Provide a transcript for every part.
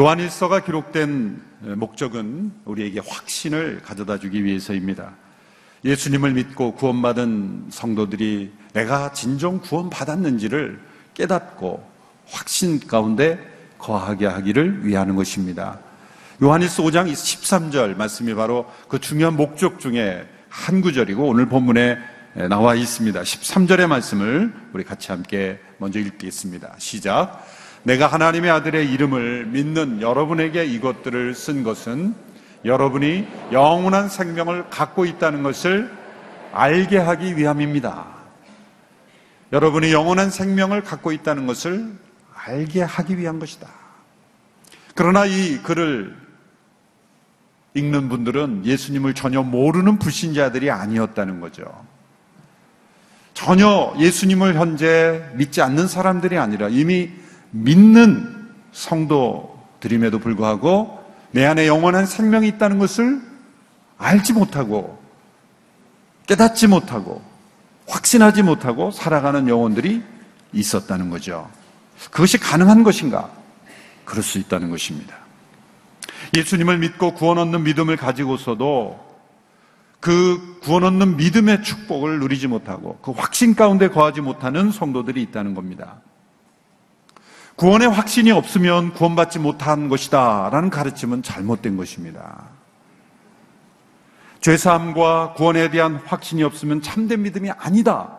요한일서가 기록된 목적은 우리에게 확신을 가져다 주기 위해서입니다. 예수님을 믿고 구원받은 성도들이 내가 진정 구원받았는지를 깨닫고 확신 가운데 거하게 하기를 위하는 것입니다. 요한일서 5장 13절 말씀이 바로 그 중요한 목적 중에 한 구절이고 오늘 본문에 나와 있습니다. 13절의 말씀을 우리 같이 함께 먼저 읽겠습니다. 시작. 내가 하나님의 아들의 이름을 믿는 여러분에게 이것들을 쓴 것은 여러분이 영원한 생명을 갖고 있다는 것을 알게 하기 위함입니다. 여러분이 영원한 생명을 갖고 있다는 것을 알게 하기 위한 것이다. 그러나 이 글을 읽는 분들은 예수님을 전혀 모르는 불신자들이 아니었다는 거죠. 전혀 예수님을 현재 믿지 않는 사람들이 아니라 이미 믿는 성도들임에도 불구하고 내 안에 영원한 생명이 있다는 것을 알지 못하고 깨닫지 못하고 확신하지 못하고 살아가는 영혼들이 있었다는 거죠. 그것이 가능한 것인가? 그럴 수 있다는 것입니다. 예수님을 믿고 구원 얻는 믿음을 가지고서도 그 구원 얻는 믿음의 축복을 누리지 못하고 그 확신 가운데 거하지 못하는 성도들이 있다는 겁니다. 구원의 확신이 없으면 구원받지 못한 것이다 라는 가르침은 잘못된 것입니다. 죄사함과 구원에 대한 확신이 없으면 참된 믿음이 아니다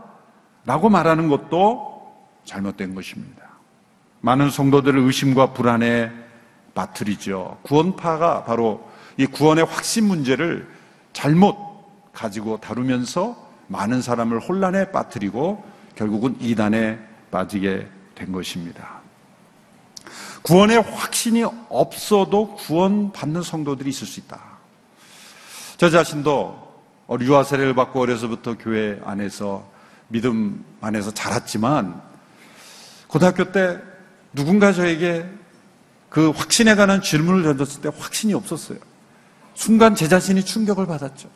라고 말하는 것도 잘못된 것입니다. 많은 성도들을 의심과 불안에 빠뜨리죠. 구원파가 바로 이 구원의 확신 문제를 잘못 가지고 다루면서 많은 사람을 혼란에 빠뜨리고 결국은 이단에 빠지게 된 것입니다. 구원의 확신이 없어도 구원받는 성도들이 있을 수 있다. 저 자신도 유아 세례를 받고 어려서부터 교회 안에서 믿음 안에서 자랐지만 고등학교 때 누군가 저에게 그 확신에 관한 질문을 던졌을 때 확신이 없었어요. 순간 제 자신이 충격을 받았죠.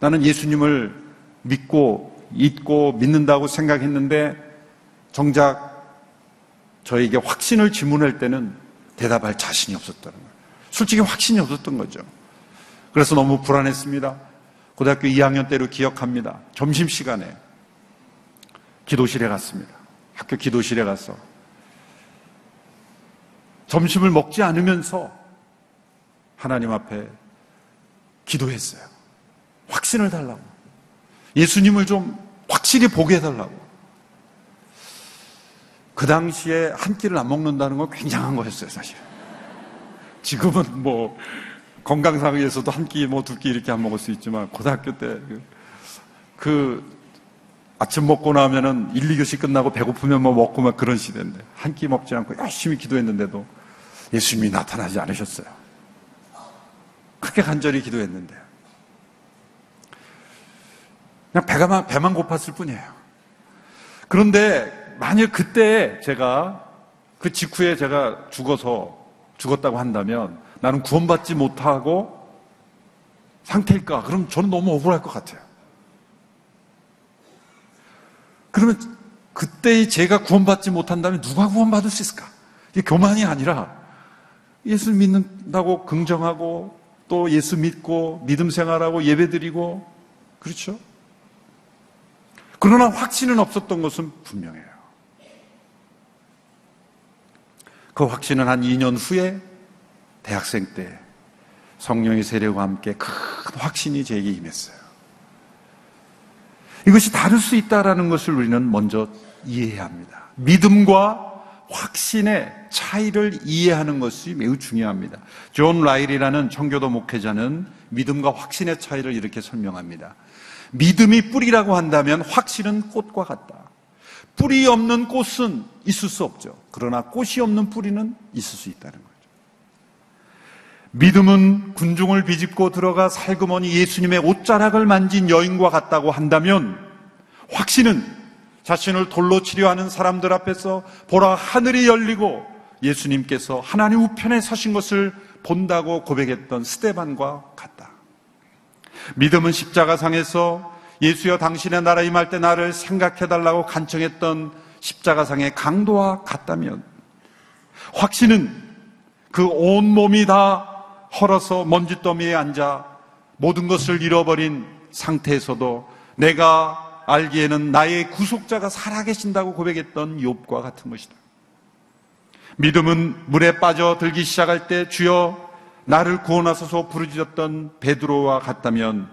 나는 예수님을 믿고 잊고 믿는다고 생각했는데 정작 저에게 확신을 질문할 때는 대답할 자신이 없었다는 거예요. 솔직히 확신이 없었던 거죠. 그래서 너무 불안했습니다. 고등학교 2학년 때로 기억합니다. 점심시간에 기도실에 갔습니다. 학교 기도실에 가서 점심을 먹지 않으면서 하나님 앞에 기도했어요. 확신을 달라고. 예수님을 좀 확실히 보게 해달라고. 그 당시에 한 끼를 안 먹는다는 건 굉장한 거였어요, 사실. 지금은 뭐 건강상에서도 한 끼, 뭐 두 끼 이렇게 안 먹을 수 있지만 고등학교 때 그, 그 아침 먹고 나면은 1, 2교시 끝나고 배고프면 뭐 먹고 막 그런 시대인데 한 끼 먹지 않고 열심히 기도했는데도 예수님이 나타나지 않으셨어요. 그렇게 간절히 기도했는데 그냥 배가 배만 고팠을 뿐이에요. 그런데 만일 그때 제가 그 직후에 제가 죽어서 죽었다고 한다면 나는 구원받지 못하고 상태일까? 그럼 저는 너무 억울할 것 같아요. 그러면 그때의 제가 구원받지 못한다면 누가 구원받을 수 있을까? 이게 교만이 아니라 예수 믿는다고 긍정하고 또 예수 믿고 믿음 생활하고 예배 드리고 그렇죠? 그러나 확신은 없었던 것은 분명해요. 그 확신은 한 2년 후에 대학생 때 성령의 세례와 함께 큰 확신이 제게 임했어요. 이것이 다를 수 있다라는 것을 우리는 먼저 이해해야 합니다. 믿음과 확신의 차이를 이해하는 것이 매우 중요합니다. 존 라일이라는 청교도 목회자는 믿음과 확신의 차이를 이렇게 설명합니다. 믿음이 뿌리라고 한다면 확신은 꽃과 같다. 뿌리 없는 꽃은 있을 수 없죠. 그러나 꽃이 없는 뿌리는 있을 수 있다는 거죠. 믿음은 군중을 비집고 들어가 살그머니 예수님의 옷자락을 만진 여인과 같다고 한다면 확신은 자신을 돌로 치료하는 사람들 앞에서 보라 하늘이 열리고 예수님께서 하나님 우편에 서신 것을 본다고 고백했던 스테반과 같다. 믿음은 십자가상에서 예수여 당신의 나라 임할 때 나를 생각해 달라고 간청했던 십자가상의 강도와 같다면 확신은 그 온몸이 다 헐어서 먼지더미에 앉아 모든 것을 잃어버린 상태에서도 내가 알기에는 나의 구속자가 살아계신다고 고백했던 욥과 같은 것이다. 믿음은 물에 빠져 들기 시작할 때 주여 나를 구원하소서 부르짖었던 베드로와 같다면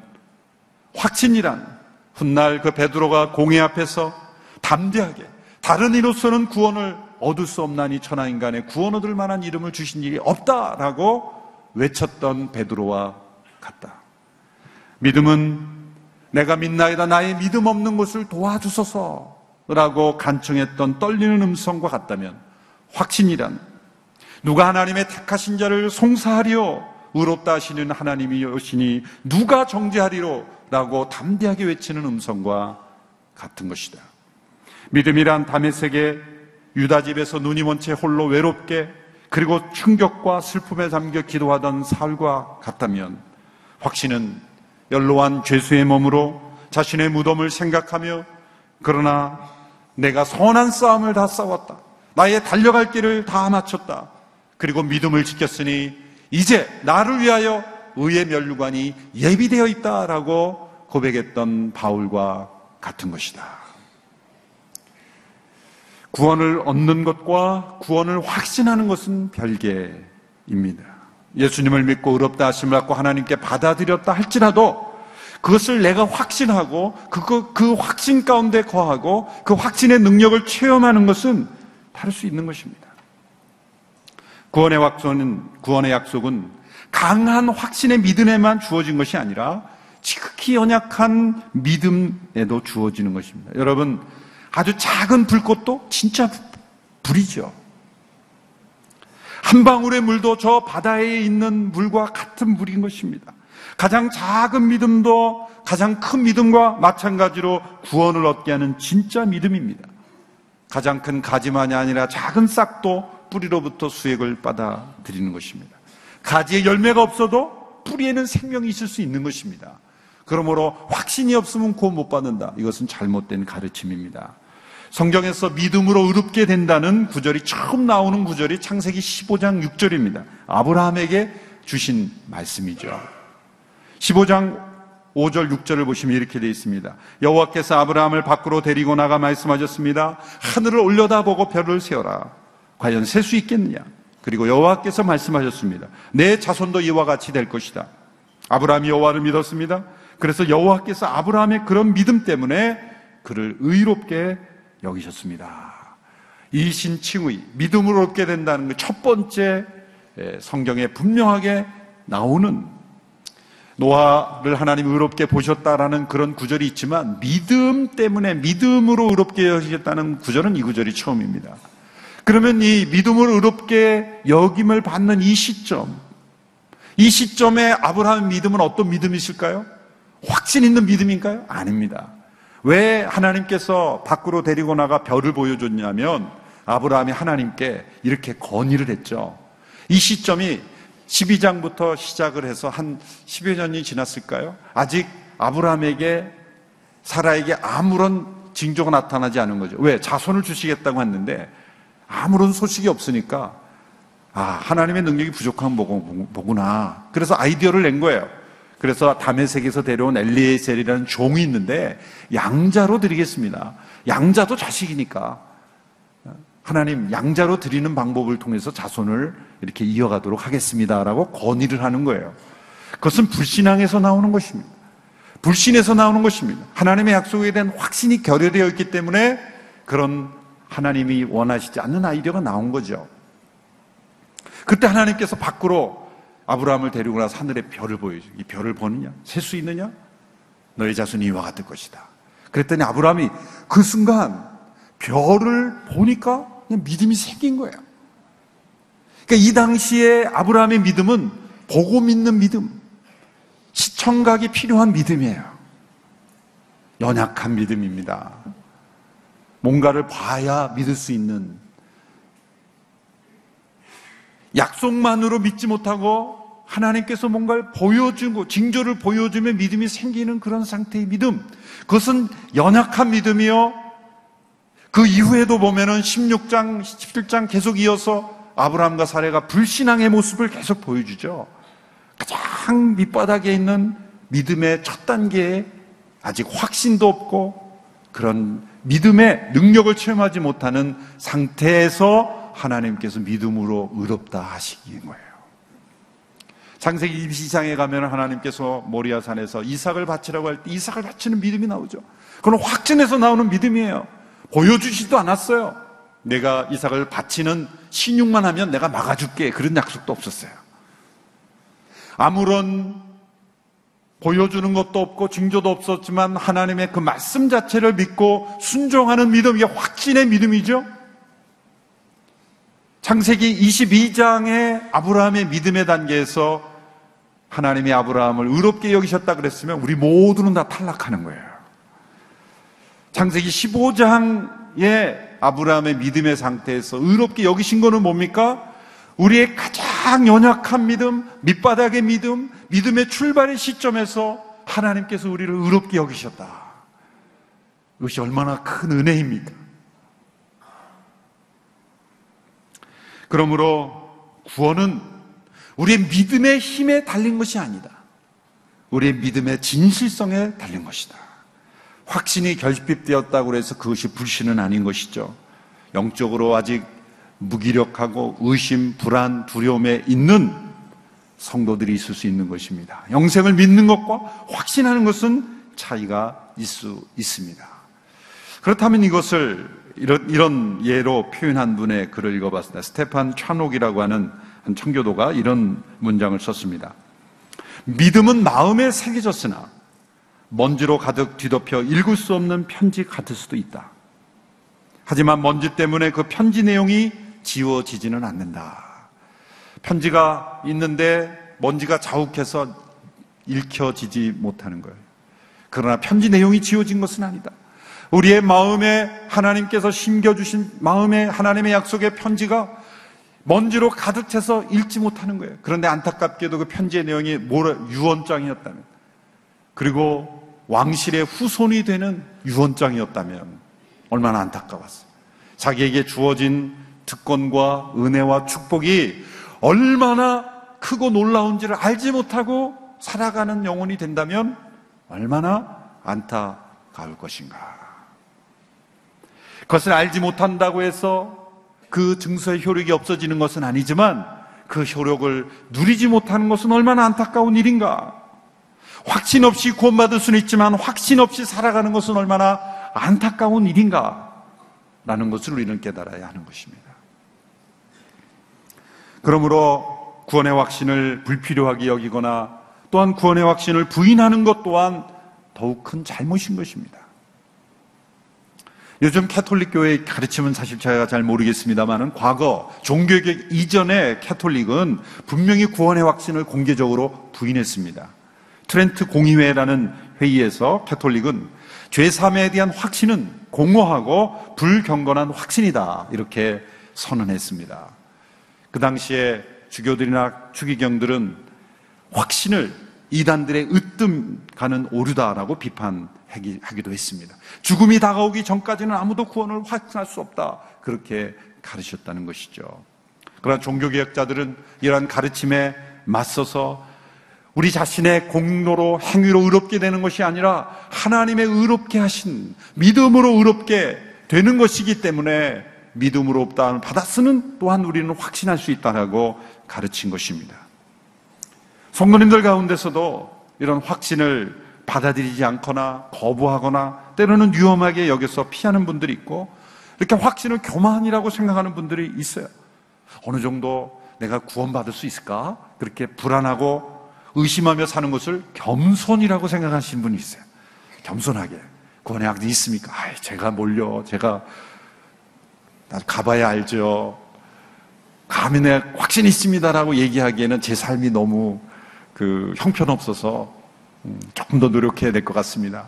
확신이란 훗날 그 베드로가 공회 앞에서 담대하게 다른 이로서는 구원을 얻을 수 없나니 천하 인간의 구원 얻을 만한 이름을 주신 일이 없다라고 외쳤던 베드로와 같다. 믿음은 내가 믿나이다 나의 믿음 없는 것을 도와주소서라고 간청했던 떨리는 음성과 같다면 확신이란 누가 하나님의 택하신 자를 송사하리요 의롭다 하시는 하나님이 오시니 누가 정죄하리로 라고 담대하게 외치는 음성과 같은 것이다. 믿음이란 담에색에 유다 집에서 눈이 먼 채 홀로 외롭게 그리고 충격과 슬픔에 잠겨 기도하던 살과 같다면 확신은 연로한 죄수의 몸으로 자신의 무덤을 생각하며 그러나 내가 선한 싸움을 다 싸웠다. 나의 달려갈 길을 다 마쳤다. 그리고 믿음을 지켰으니 이제 나를 위하여 의의 면류관이 예비되어 있다라고 고백했던 바울과 같은 것이다. 구원을 얻는 것과 구원을 확신하는 것은 별개입니다. 예수님을 믿고 의롭다 하심을 받고 하나님께 받아들였다 할지라도 그것을 내가 확신하고 그, 그 확신 가운데 거하고 그 확신의 능력을 체험하는 것은 다를 수 있는 것입니다. 구원의 약속은, 구원의 약속은 강한 확신의 믿음에만 주어진 것이 아니라 지극히 연약한 믿음에도 주어지는 것입니다. 여러분, 아주 작은 불꽃도 진짜 불이죠. 한 방울의 물도 저 바다에 있는 물과 같은 물인 것입니다. 가장 작은 믿음도 가장 큰 믿음과 마찬가지로 구원을 얻게 하는 진짜 믿음입니다. 가장 큰 가지만이 아니라 작은 싹도 뿌리로부터 수액을 받아 들이는 것입니다. 가지에 열매가 없어도 뿌리에는 생명이 있을 수 있는 것입니다. 그러므로 확신이 없으면 구원 못 받는다. 이것은 잘못된 가르침입니다. 성경에서 믿음으로 의롭게 된다는 구절이 처음 나오는 구절이 창세기 15장 6절입니다. 아브라함에게 주신 말씀이죠. 15장 5절 6절을 보시면 이렇게 되어 있습니다. 여호와께서 아브라함을 밖으로 데리고 나가 말씀하셨습니다. 하늘을 올려다보고 별을 세어라. 과연 셀 수 있겠느냐? 그리고 여호와께서 말씀하셨습니다. 내 자손도 이와 같이 될 것이다. 아브라함이 여호와를 믿었습니다. 그래서 여호와께서 아브라함의 그런 믿음 때문에 그를 의롭게 여기셨습니다. 이 신 칭의, 믿음으로 얻게 된다는 첫 번째 성경에 분명하게 나오는 노아를 하나님 의롭게 보셨다라는 그런 구절이 있지만 믿음 때문에 믿음으로 의롭게 여기셨다는 구절은 이 구절이 처음입니다. 그러면 이 믿음을 의롭게 여김을 받는 이 시점, 이 시점에 아브라함의 믿음은 어떤 믿음이실까요? 확신 있는 믿음인가요? 아닙니다. 왜 하나님께서 밖으로 데리고 나가 별을 보여줬냐면 아브라함이 하나님께 이렇게 건의를 했죠. 이 시점이 12장부터 시작을 해서 한 10여 년이 지났을까요? 아직 아브라함에게 사라에게 아무런 징조가 나타나지 않은 거죠. 왜? 자손을 주시겠다고 했는데 아무런 소식이 없으니까 아, 하나님의 능력이 부족한 보구나. 그래서 아이디어를 낸 거예요. 그래서 담에색에서 데려온 엘리에셀이라는 종이 있는데 양자로 드리겠습니다. 양자도 자식이니까 하나님 양자로 드리는 방법을 통해서 자손을 이렇게 이어가도록 하겠습니다라고 건의를 하는 거예요. 그것은 불신앙에서 나오는 것입니다. 불신에서 나오는 것입니다. 하나님의 약속에 대한 확신이 결여되어 있기 때문에 그런 하나님이 원하시지 않는 아이디어가 나온 거죠. 그때 하나님께서 밖으로 아브라함을 데리고 나서 하늘의 별을 보여줘. 이 별을 보느냐? 셀 수 있느냐? 너의 자손이 이와 같을 것이다. 그랬더니 아브라함이 그 순간 별을 보니까 그냥 믿음이 생긴 거예요. 그러니까 이 당시에 아브라함의 믿음은 보고 믿는 믿음, 시청각이 필요한 믿음이에요. 연약한 믿음입니다. 뭔가를 봐야 믿을 수 있는 약속만으로 믿지 못하고 하나님께서 뭔가를 보여주고 징조를 보여주면 믿음이 생기는 그런 상태의 믿음. 그것은 연약한 믿음이요. 그 이후에도 보면은 16장, 17장 계속 이어서 아브라함과 사례가 불신앙의 모습을 계속 보여주죠. 가장 밑바닥에 있는 믿음의 첫 단계에 아직 확신도 없고 그런 믿음의 능력을 체험하지 못하는 상태에서 하나님께서 믿음으로 의롭다 하시기인 거예요. 창세기 22장에 가면 하나님께서 모리아 산에서 이삭을 바치라고 할 때 이삭을 바치는 믿음이 나오죠. 그건 확진해서 나오는 믿음이에요. 보여주지도 않았어요. 내가 이삭을 바치는 신용만 하면 내가 막아줄게. 그런 약속도 없었어요. 아무런 보여주는 것도 없고 징조도 없었지만 하나님의 그 말씀 자체를 믿고 순종하는 믿음, 이게 확신의 믿음이죠. 창세기 22장의 아브라함의 믿음의 단계에서 하나님이 아브라함을 의롭게 여기셨다 그랬으면 우리 모두는 다 탈락하는 거예요. 창세기 15장의 아브라함의 믿음의 상태에서 의롭게 여기신 거는 뭡니까? 우리의 가장 연약한 믿음, 밑바닥의 믿음, 믿음의 출발의 시점에서 하나님께서 우리를 의롭게 여기셨다. 이것이 얼마나 큰 은혜입니까? 그러므로 구원은 우리의 믿음의 힘에 달린 것이 아니다. 우리의 믿음의 진실성에 달린 것이다. 확신이 결핍되었다고 해서 그것이 불신은 아닌 것이죠. 영적으로 아직 무기력하고 의심, 불안, 두려움에 있는 성도들이 있을 수 있는 것입니다. 영생을 믿는 것과 확신하는 것은 차이가 있을 수 있습니다. 그렇다면 이것을 이런, 이런 예로 표현한 분의 글을 읽어봤습니다. 스테판 찬옥이라고 하는 한 청교도가 이런 문장을 썼습니다. 믿음은 마음에 새겨졌으나 먼지로 가득 뒤덮여 읽을 수 없는 편지 같을 수도 있다. 하지만 먼지 때문에 그 편지 내용이 지워지지는 않는다. 편지가 있는데 먼지가 자욱해서 읽혀지지 못하는 거예요. 그러나 편지 내용이 지워진 것은 아니다. 우리의 마음에 하나님께서 심겨주신 마음에 하나님의 약속의 편지가 먼지로 가득 차서 읽지 못하는 거예요. 그런데 안타깝게도 그 편지의 내용이 뭐라, 유언장이었다면, 그리고 왕실의 후손이 되는 유언장이었다면, 얼마나 안타까웠어요. 자기에게 주어진 특권과 은혜와 축복이 얼마나 크고 놀라운지를 알지 못하고 살아가는 영혼이 된다면 얼마나 안타까울 것인가. 그것을 알지 못한다고 해서 그 증서의 효력이 없어지는 것은 아니지만 그 효력을 누리지 못하는 것은 얼마나 안타까운 일인가. 확신 없이 구원받을 수는 있지만 확신 없이 살아가는 것은 얼마나 안타까운 일인가. 라는 것을 우리는 깨달아야 하는 것입니다. 그러므로 구원의 확신을 불필요하게 여기거나 또한 구원의 확신을 부인하는 것 또한 더욱 큰 잘못인 것입니다. 요즘 캐톨릭 교회의 가르침은 사실 제가 잘 모르겠습니다만은 과거 종교개혁 이전에 캐톨릭은 분명히 구원의 확신을 공개적으로 부인했습니다. 트렌트 공의회라는 회의에서 캐톨릭은 죄사함에 대한 확신은 공허하고 불경건한 확신이다 이렇게 선언했습니다. 그 당시에 주교들이나 추기경들은 확신을 이단들의 으뜸 가는 오류다라고 비판하기도 했습니다. 죽음이 다가오기 전까지는 아무도 구원을 확신할 수 없다. 그렇게 가르쳤다는 것이죠. 그러나 종교개혁자들은 이러한 가르침에 맞서서 우리 자신의 공로로 행위로 의롭게 되는 것이 아니라 하나님의 의롭게 하신 믿음으로 의롭게 되는 것이기 때문에 믿음으로 없다 받았으면 또한 우리는 확신할 수 있다라고 가르친 것입니다. 성도님들 가운데서도 이런 확신을 받아들이지 않거나 거부하거나 때로는 위험하게 여겨서 피하는 분들이 있고 이렇게 확신을 교만이라고 생각하는 분들이 있어요. 어느 정도 내가 구원받을 수 있을까? 그렇게 불안하고 의심하며 사는 것을 겸손이라고 생각하시는 분이 있어요. 겸손하게. 구원의 악이 있습니까? 아 제가 몰려. 제가 가봐야 알죠. 감히 내 확신이 있습니다라고 얘기하기에는 제 삶이 너무 그 형편없어서 음, 조금 더 노력해야 될 것 같습니다.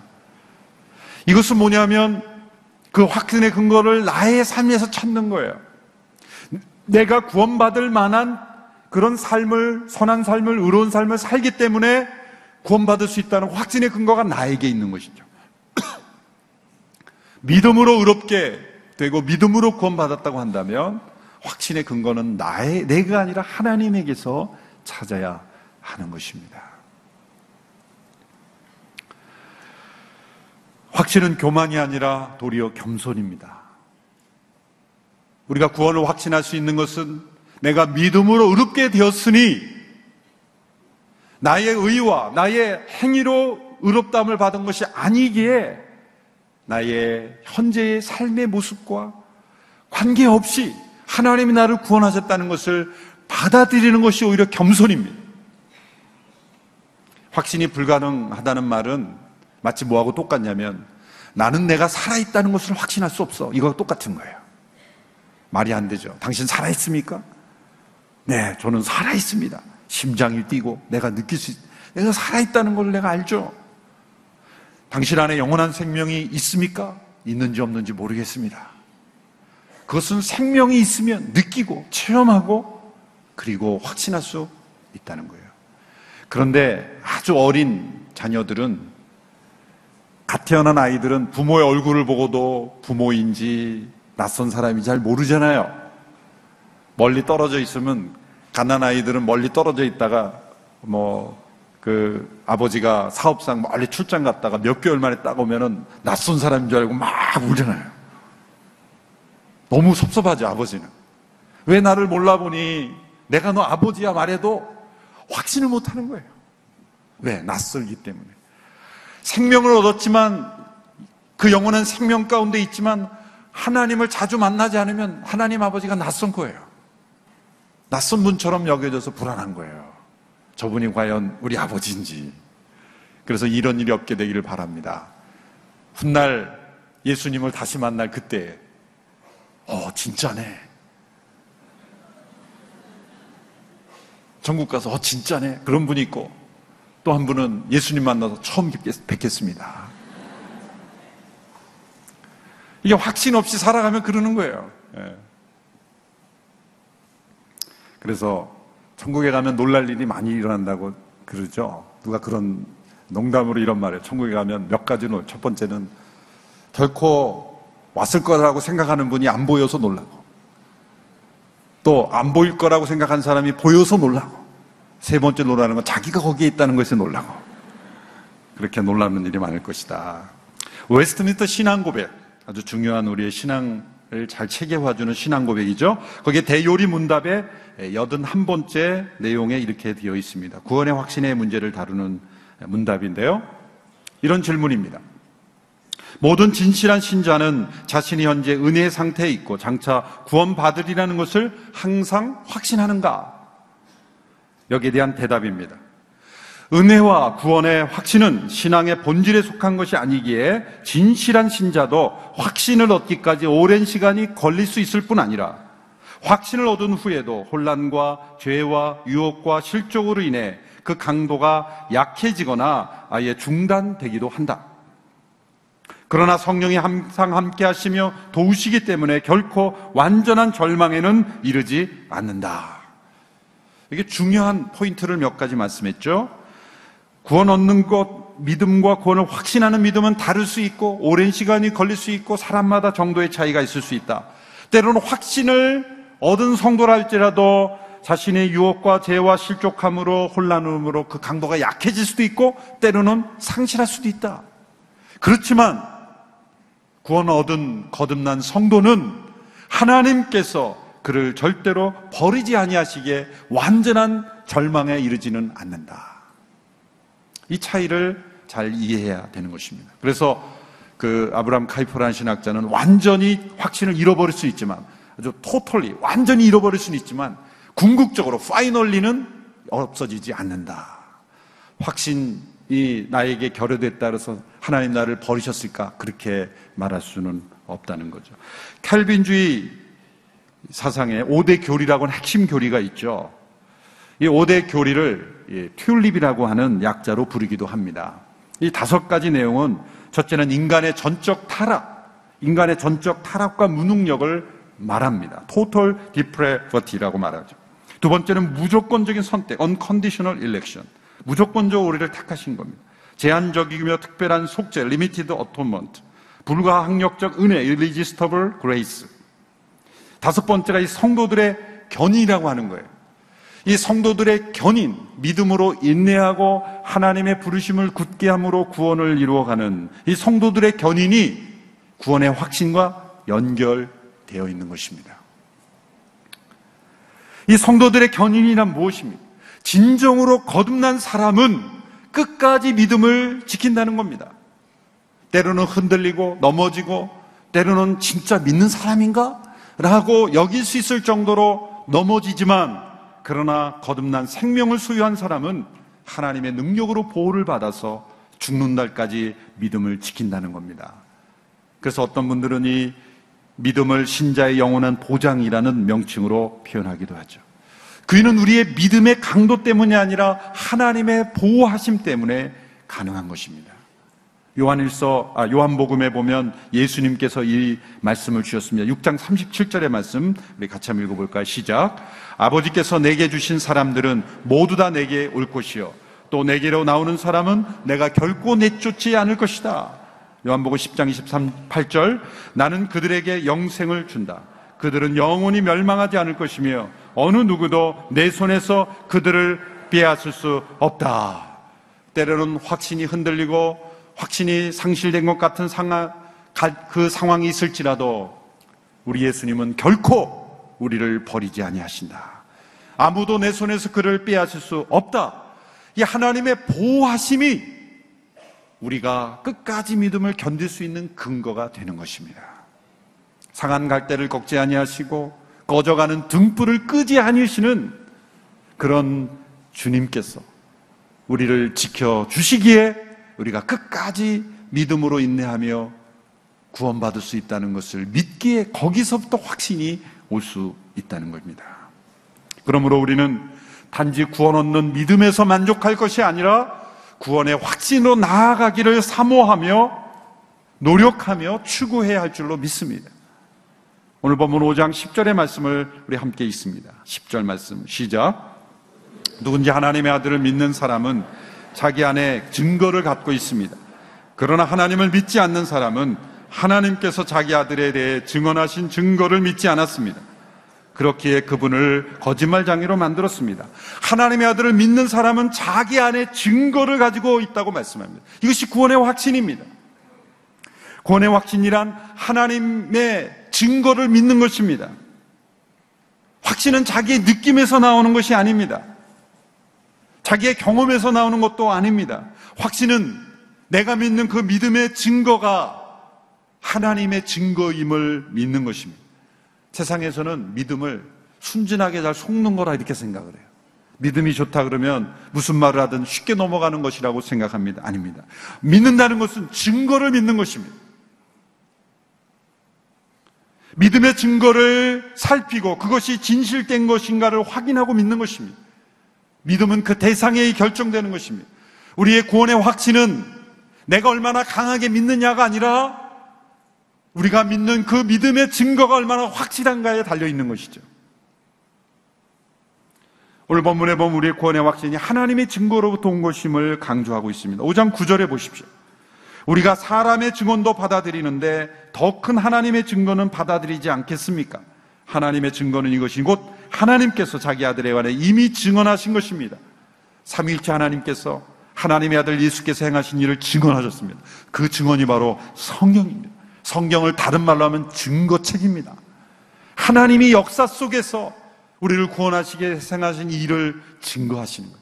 이것은 뭐냐면 그 확신의 근거를 나의 삶에서 찾는 거예요. 내가 구원받을 만한 그런 삶을, 선한 삶을, 의로운 삶을 살기 때문에 구원받을 수 있다는 확신의 근거가 나에게 있는 것이죠. 믿음으로 의롭게 되고 믿음으로 구원받았다고 한다면 확신의 근거는 나의, 내가 아니라 하나님에게서 찾아야 하는 것입니다. 확신은 교만이 아니라 도리어 겸손입니다. 우리가 구원을 확신할 수 있는 것은 내가 믿음으로 의롭게 되었으니 나의 의와 나의 행위로 의롭다함을 받은 것이 아니기에 나의 현재의 삶의 모습과 관계없이 하나님이 나를 구원하셨다는 것을 받아들이는 것이 오히려 겸손입니다. 확신이 불가능하다는 말은 마치 뭐하고 똑같냐면 나는 내가 살아있다는 것을 확신할 수 없어. 이거 똑같은 거예요. 말이 안 되죠. 당신 살아있습니까? 네, 저는 살아있습니다. 심장이 뛰고 내가 느낄 수, 있, 내가 살아있다는 걸 내가 알죠. 당신 안에 영원한 생명이 있습니까? 있는지 없는지 모르겠습니다. 그것은 생명이 있으면 느끼고 체험하고 그리고 확신할 수 있다는 거예요. 그런데 아주 어린 자녀들은 갓 태어난 아이들은 부모의 얼굴을 보고도 부모인지 낯선 사람인지 잘 모르잖아요. 멀리 떨어져 있으면 가난 아이들은 멀리 떨어져 있다가 뭐 그 아버지가 사업상 멀리 출장 갔다가 몇 개월 만에 딱 오면은 낯선 사람인 줄 알고 막 울잖아요. 너무 섭섭하죠, 아버지는. 왜 나를 몰라보니 내가 너 아버지야 말해도 확신을 못 하는 거예요. 왜? 낯설기 때문에. 생명을 얻었지만 그 영혼은 생명 가운데 있지만 하나님을 자주 만나지 않으면 하나님 아버지가 낯선 거예요. 낯선 분처럼 여겨져서 불안한 거예요. 저분이 과연 우리 아버지인지. 그래서 이런 일이 없게 되기를 바랍니다. 훗날 예수님을 다시 만날 그때, 어, 진짜네. 전국 가서, 어, 진짜네. 그런 분이 있고, 또 한 분은 예수님 만나서 처음 뵙겠습니다. 이게 확신 없이 살아가면 그러는 거예요. 예. 그래서 천국에 가면 놀랄 일이 많이 일어난다고 그러죠. 누가 그런 농담으로 이런 말을 천국에 가면 몇 가지는 첫 번째는 결코 왔을 거라고 생각하는 분이 안 보여서 놀라고 또 안 보일 거라고 생각한 사람이 보여서 놀라고 세 번째 놀라는 건 자기가 거기에 있다는 것에 놀라고 그렇게 놀라는 일이 많을 것이다. 웨스트민스터 신앙 고백 아주 중요한 우리의 신앙을 잘 체계화해주는 신앙 고백이죠. 거기에 대요리 문답에 여든 한 번째 내용에 이렇게 되어 있습니다. 구원의 확신의 문제를 다루는 문답인데요. 이런 질문입니다. 모든 진실한 신자는 자신이 현재 은혜의 상태에 있고 장차 구원받으리라는 것을 항상 확신하는가? 여기에 대한 대답입니다. 은혜와 구원의 확신은 신앙의 본질에 속한 것이 아니기에 진실한 신자도 확신을 얻기까지 오랜 시간이 걸릴 수 있을 뿐 아니라 확신을 얻은 후에도 혼란과 죄와 유혹과 실족으로 인해 그 강도가 약해지거나 아예 중단되기도 한다. 그러나 성령이 항상 함께 하시며 도우시기 때문에 결코 완전한 절망에는 이르지 않는다. 이게 중요한 포인트를 몇 가지 말씀했죠. 구원 얻는 것, 믿음과 구원을 확신하는 믿음은 다를 수 있고, 오랜 시간이 걸릴 수 있고, 사람마다 정도의 차이가 있을 수 있다. 때로는 확신을 얻은 성도라 할지라도 자신의 유혹과 죄와 실족함으로 혼란음으로 그 강도가 약해질 수도 있고, 때로는 상실할 수도 있다. 그렇지만, 구원 얻은 거듭난 성도는 하나님께서 그를 절대로 버리지 아니하시기에 완전한 절망에 이르지는 않는다. 이 차이를 잘 이해해야 되는 것입니다. 그래서 그 아브람 카이퍼라는 신학자는 완전히 확신을 잃어버릴 수 있지만 아주 토털리 완전히 잃어버릴 수는 있지만 궁극적으로 파이널리는 없어지지 않는다. 확신이 나에게 결여됐다 그래서 하나님 나를 버리셨을까 그렇게 말할 수는 없다는 거죠. 캘빈주의 사상에 5대 교리라고 하는 핵심 교리가 있죠. 이 5대 교리를 튤립이라고 하는 약자로 부르기도 합니다. 이 다섯 가지 내용은 첫째는 인간의 전적 타락, 인간의 전적 타락과 무능력을 말합니다. total depravity라고 말하죠. 두 번째는 무조건적인 선택, unconditional election. 무조건적으로 우리를 택하신 겁니다. 제한적이며 특별한 속죄, limited atonement. 불가항력적 은혜, irresistible grace. 다섯 번째가 이 성도들의 견인이라고 하는 거예요. 이 성도들의 견인, 믿음으로 인내하고 하나님의 부르심을 굳게 함으로 구원을 이루어가는 이 성도들의 견인이 구원의 확신과 연결되어 있는 것입니다. 이 성도들의 견인이란 무엇입니까? 진정으로 거듭난 사람은 끝까지 믿음을 지킨다는 겁니다. 때로는 흔들리고 넘어지고 때로는 진짜 믿는 사람인가? 라고 여길 수 있을 정도로 넘어지지만 그러나 거듭난 생명을 소유한 사람은 하나님의 능력으로 보호를 받아서 죽는 날까지 믿음을 지킨다는 겁니다. 그래서 어떤 분들은 이 믿음을 신자의 영원한 보장이라는 명칭으로 표현하기도 하죠. 그이는 우리의 믿음의 강도 때문이 아니라 하나님의 보호하심 때문에 가능한 것입니다. 요한일서, 아, 요한복음에 보면 예수님께서 이 말씀을 주셨습니다. 6장 37절의 말씀, 우리 같이 한번 읽어 볼까요? 시작. 아버지께서 내게 주신 사람들은 모두 다 내게 올 것이요. 또 내게로 나오는 사람은 내가 결코 내쫓지 않을 것이다. 요한복음 10장 23, 절 나는 그들에게 영생을 준다. 그들은 영원히 멸망하지 않을 것이며 어느 누구도 내 손에서 그들을 빼앗을 수 없다. 때로는 확신이 흔들리고 확신이 상실된 것 같은 그 상황이 있을지라도 우리 예수님은 결코 우리를 버리지 아니하신다. 아무도 내 손에서 그를 빼앗을 수 없다. 이 하나님의 보호하심이 우리가 끝까지 믿음을 견딜 수 있는 근거가 되는 것입니다. 상한 갈대를 꺾지 아니하시고 꺼져가는 등불을 끄지 아니시는 그런 주님께서 우리를 지켜 주시기에 우리가 끝까지 믿음으로 인내하며 구원받을 수 있다는 것을 믿기에 거기서부터 확신이 올 수 있다는 겁니다. 그러므로 우리는 단지 구원 얻는 믿음에서 만족할 것이 아니라 구원의 확신으로 나아가기를 사모하며 노력하며 추구해야 할 줄로 믿습니다. 오늘 본문 5장 10절의 말씀을 우리 함께 있습니다. 10절 말씀 시작. 누군지 하나님의 아들을 믿는 사람은 자기 안에 증거를 갖고 있습니다. 그러나 하나님을 믿지 않는 사람은 하나님께서 자기 아들에 대해 증언하신 증거를 믿지 않았습니다. 그렇기에 그분을 거짓말장애로 만들었습니다. 하나님의 아들을 믿는 사람은 자기 안에 증거를 가지고 있다고 말씀합니다. 이것이 구원의 확신입니다. 구원의 확신이란 하나님의 증거를 믿는 것입니다. 확신은 자기의 느낌에서 나오는 것이 아닙니다. 자기의 경험에서 나오는 것도 아닙니다. 확신은 내가 믿는 그 믿음의 증거가 하나님의 증거임을 믿는 것입니다. 세상에서는 믿음을 순진하게 잘 속는 거라 이렇게 생각을 해요. 믿음이 좋다 그러면 무슨 말을 하든 쉽게 넘어가는 것이라고 생각합니다. 아닙니다. 믿는다는 것은 증거를 믿는 것입니다. 믿음의 증거를 살피고 그것이 진실된 것인가를 확인하고 믿는 것입니다. 믿음은 그 대상에 결정되는 것입니다. 우리의 구원의 확신은 내가 얼마나 강하게 믿느냐가 아니라 우리가 믿는 그 믿음의 증거가 얼마나 확실한가에 달려 있는 것이죠. 오늘 본문에 보면 우리의 구원의 확신이 하나님의 증거로부터 온 것임을 강조하고 있습니다. 5장 9절에 보십시오. 우리가 사람의 증언도 받아들이는데 더 큰 하나님의 증거는 받아들이지 않겠습니까? 하나님의 증거는 이것이 곧 하나님께서 자기 아들에 관해 이미 증언하신 것입니다. 삼일째 하나님께서 하나님의 아들 예수께서 행하신 일을 증언하셨습니다. 그 증언이 바로 성경입니다. 성경을 다른 말로 하면 증거책입니다. 하나님이 역사 속에서 우리를 구원하시게 행하신 일을 증거하시는 거예요.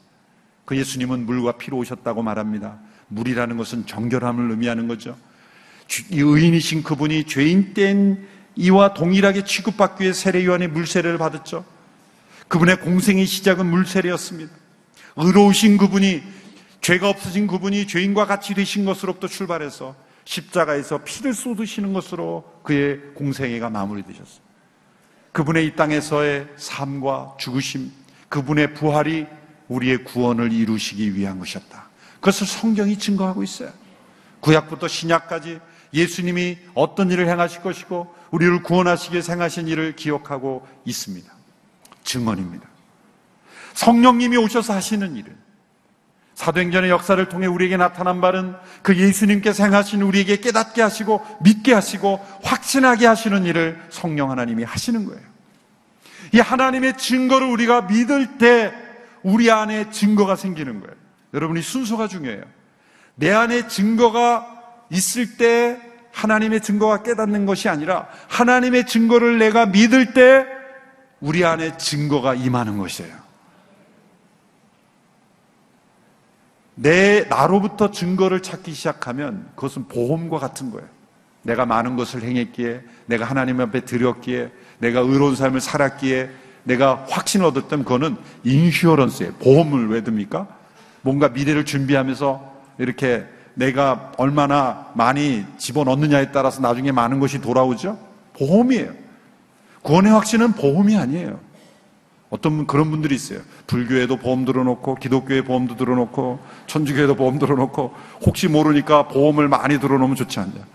그 예수님은 물과 피로 오셨다고 말합니다. 물이라는 것은 정결함을 의미하는 거죠. 이 의인이신 그분이 죄인 땐 이와 동일하게 취급받기 위해 세례요한의 물세례를 받았죠. 그분의 공생의 시작은 물세례였습니다. 의로우신 그분이 죄가 없어진 그분이 죄인과 같이 되신 것으로부터 출발해서 십자가에서 피를 쏟으시는 것으로 그의 공생애가 마무리되셨습니다. 그분의 이 땅에서의 삶과 죽으심, 그분의 부활이 우리의 구원을 이루시기 위한 것이었다. 그것을 성경이 증거하고 있어요. 구약부터 신약까지 예수님이 어떤 일을 행하실 것이고 우리를 구원하시기 위해 행하신 일을 기억하고 있습니다. 증언입니다. 성령님이 오셔서 하시는 일은 사도행전의 역사를 통해 우리에게 나타난 바는 그 예수님께서 행하신 우리에게 깨닫게 하시고 믿게 하시고 확신하게 하시는 일을 성령 하나님이 하시는 거예요. 이 하나님의 증거를 우리가 믿을 때 우리 안에 증거가 생기는 거예요. 여러분이 순서가 중요해요. 내 안에 증거가 있을 때 하나님의 증거가 깨닫는 것이 아니라 하나님의 증거를 내가 믿을 때 우리 안에 증거가 임하는 것이에요. 내 나로부터 증거를 찾기 시작하면 그것은 보험과 같은 거예요. 내가 많은 것을 행했기에, 내가 하나님 앞에 드렸기에, 내가 의로운 삶을 살았기에, 내가 확신을 얻었다면 그거는 인슈어런스예요. 보험을 왜 듭니까? 뭔가 미래를 준비하면서 이렇게 내가 얼마나 많이 집어넣느냐에 따라서 나중에 많은 것이 돌아오죠? 보험이에요. 구원의 확신은 보험이 아니에요. 어떤 그런 분들이 있어요. 불교에도 보험 들어놓고 기독교에 보험도 들어놓고 천주교에도 보험 들어놓고 혹시 모르니까 보험을 많이 들어놓으면 좋지 않냐.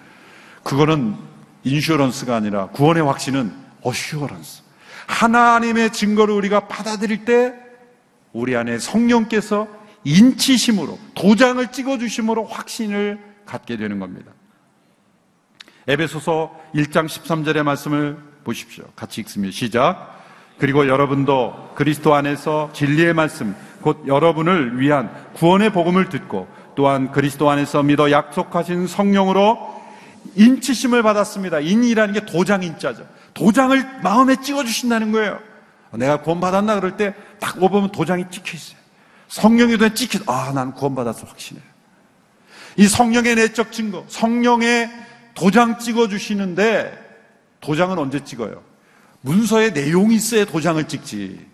그거는 인슈런스가 아니라 구원의 확신은 어슈어런스. 하나님의 증거를 우리가 받아들일 때 우리 안에 성령께서 인치심으로 도장을 찍어 주심으로 확신을 갖게 되는 겁니다. 에베소서 1장 13절의 말씀을 보십시오. 같이 읽습니다. 시작. 그리고 여러분도 그리스도 안에서 진리의 말씀, 곧 여러분을 위한 구원의 복음을 듣고 또한 그리스도 안에서 믿어 약속하신 성령으로 인치심을 받았습니다. 인이라는 게 도장 인자죠. 도장을 마음에 찍어주신다는 거예요. 내가 구원받았나 그럴 때 딱 오보면 도장이 찍혀 있어요. 성령이 돼 찍혀, 아, 난 구원받았어, 확신해. 이 성령의 내적 증거, 성령의 도장 찍어주시는데 도장은 언제 찍어요? 문서에 내용이 있어야 도장을 찍지.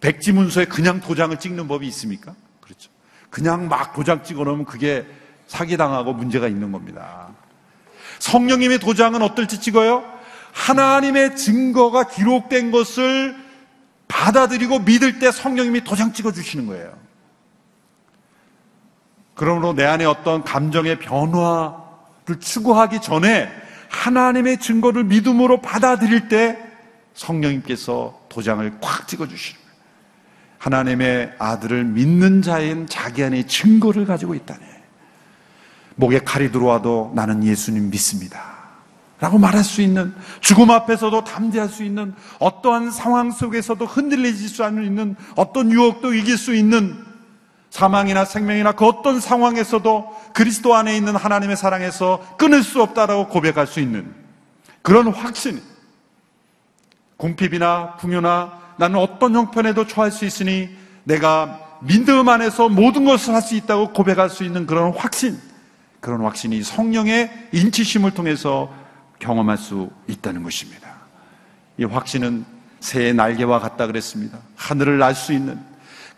백지 문서에 그냥 도장을 찍는 법이 있습니까? 그렇죠. 그냥 막 도장 찍어 놓으면 그게 사기당하고 문제가 있는 겁니다. 성령님의 도장은 어떨지 찍어요? 하나님의 증거가 기록된 것을 받아들이고 믿을 때 성령님이 도장 찍어 주시는 거예요. 그러므로 내 안에 어떤 감정의 변화를 추구하기 전에 하나님의 증거를 믿음으로 받아들일 때 성령님께서 도장을 꽉 찍어주시는 거예요. 하나님의 아들을 믿는 자인 자기 안에 증거를 가지고 있다네. 목에 칼이 들어와도 나는 예수님 믿습니다. 라고 말할 수 있는 죽음 앞에서도 담대할 수 있는 어떠한 상황 속에서도 흔들리지 수 않는 어떤 유혹도 이길 수 있는 사망이나 생명이나 그 어떤 상황에서도 그리스도 안에 있는 하나님의 사랑에서 끊을 수 없다라고 고백할 수 있는 그런 확신 궁핍이나 풍요나 나는 어떤 형편에도 처할 수 있으니 내가 믿음 안에서 모든 것을 할 수 있다고 고백할 수 있는 그런 확신, 그런 확신이 성령의 인치심을 통해서 경험할 수 있다는 것입니다. 이 확신은 새의 날개와 같다 그랬습니다. 하늘을 날 수 있는.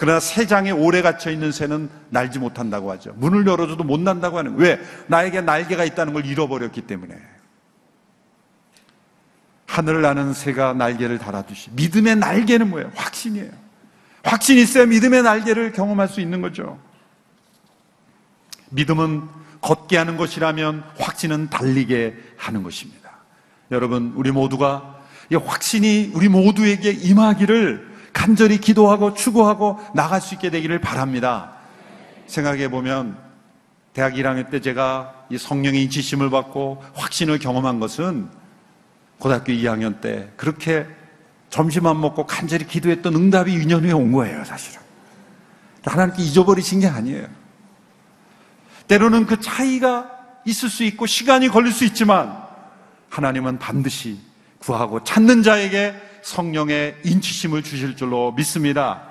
그러나 새 장에 오래 갇혀 있는 새는 날지 못한다고 하죠. 문을 열어줘도 못 난다고 하는. 왜? 나에게 날개가 있다는 걸 잃어버렸기 때문에. 하늘을 나는 새가 날개를 달아두시. 믿음의 날개는 뭐예요? 확신이에요. 확신이 있어야 믿음의 날개를 경험할 수 있는 거죠. 믿음은 걷게 하는 것이라면 확신은 달리게 하는 것입니다. 여러분, 우리 모두가 이 확신이 우리 모두에게 임하기를 간절히 기도하고 추구하고 나갈 수 있게 되기를 바랍니다. 생각해 보면 대학 1학년 때 제가 이 성령의 지심을 받고 확신을 경험한 것은 고등학교 2학년 때 그렇게 점심 안 먹고 간절히 기도했던 응답이 2년 후에 온 거예요, 사실은. 하나님께 잊어버리신 게 아니에요. 때로는 그 차이가 있을 수 있고 시간이 걸릴 수 있지만 하나님은 반드시 구하고 찾는 자에게 성령의 인치심을 주실 줄로 믿습니다.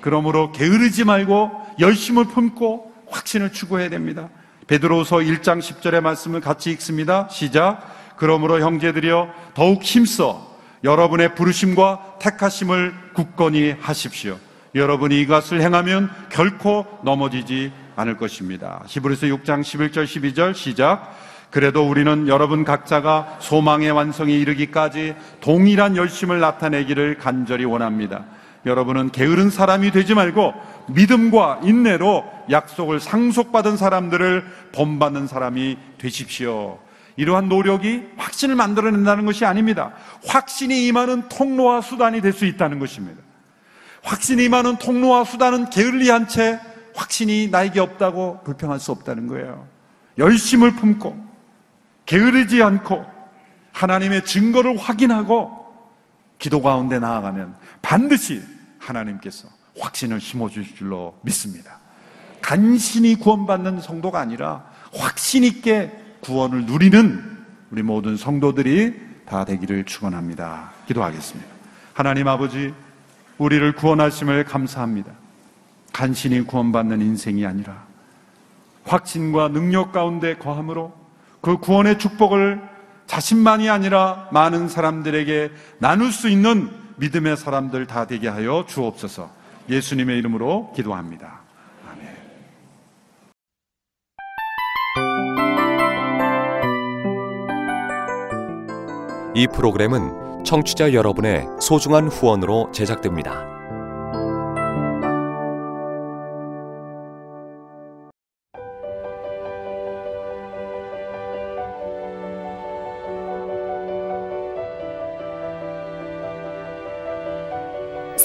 그러므로 게으르지 말고 열심을 품고 확신을 추구해야 됩니다. 베드로서 1장 10절의 말씀을 같이 읽습니다. 시작. 그러므로 형제들이여 더욱 힘써 여러분의 부르심과 택하심을 굳건히 하십시오. 여러분이 이것을 행하면 결코 넘어지지 않을 것입니다. 히브리서 6장 11절 12절 시작. 그래도 우리는 여러분 각자가 소망의 완성에 이르기까지 동일한 열심을 나타내기를 간절히 원합니다. 여러분은 게으른 사람이 되지 말고 믿음과 인내로 약속을 상속받은 사람들을 본받는 사람이 되십시오. 이러한 노력이 확신을 만들어낸다는 것이 아닙니다. 확신이 임하는 통로와 수단이 될 수 있다는 것입니다. 확신이 임하는 통로와 수단은 게을리한 채 확신이 나에게 없다고 불평할 수 없다는 거예요. 열심을 품고 게으르지 않고 하나님의 증거를 확인하고 기도 가운데 나아가면 반드시 하나님께서 확신을 심어주실 줄로 믿습니다. 간신히 구원받는 성도가 아니라 확신 있게 구원을 누리는 우리 모든 성도들이 다 되기를 축원합니다. 기도하겠습니다. 하나님 아버지, 우리를 구원하심을 감사합니다. 간신히 구원받는 인생이 아니라 확신과 능력 가운데 거함으로 그 구원의 축복을 자신만이 아니라 많은 사람들에게 나눌 수 있는 믿음의 사람들 다 되게 하여 주옵소서. 예수님의 이름으로 기도합니다. 아멘. 이 프로그램은 청취자 여러분의 소중한 후원으로 제작됩니다.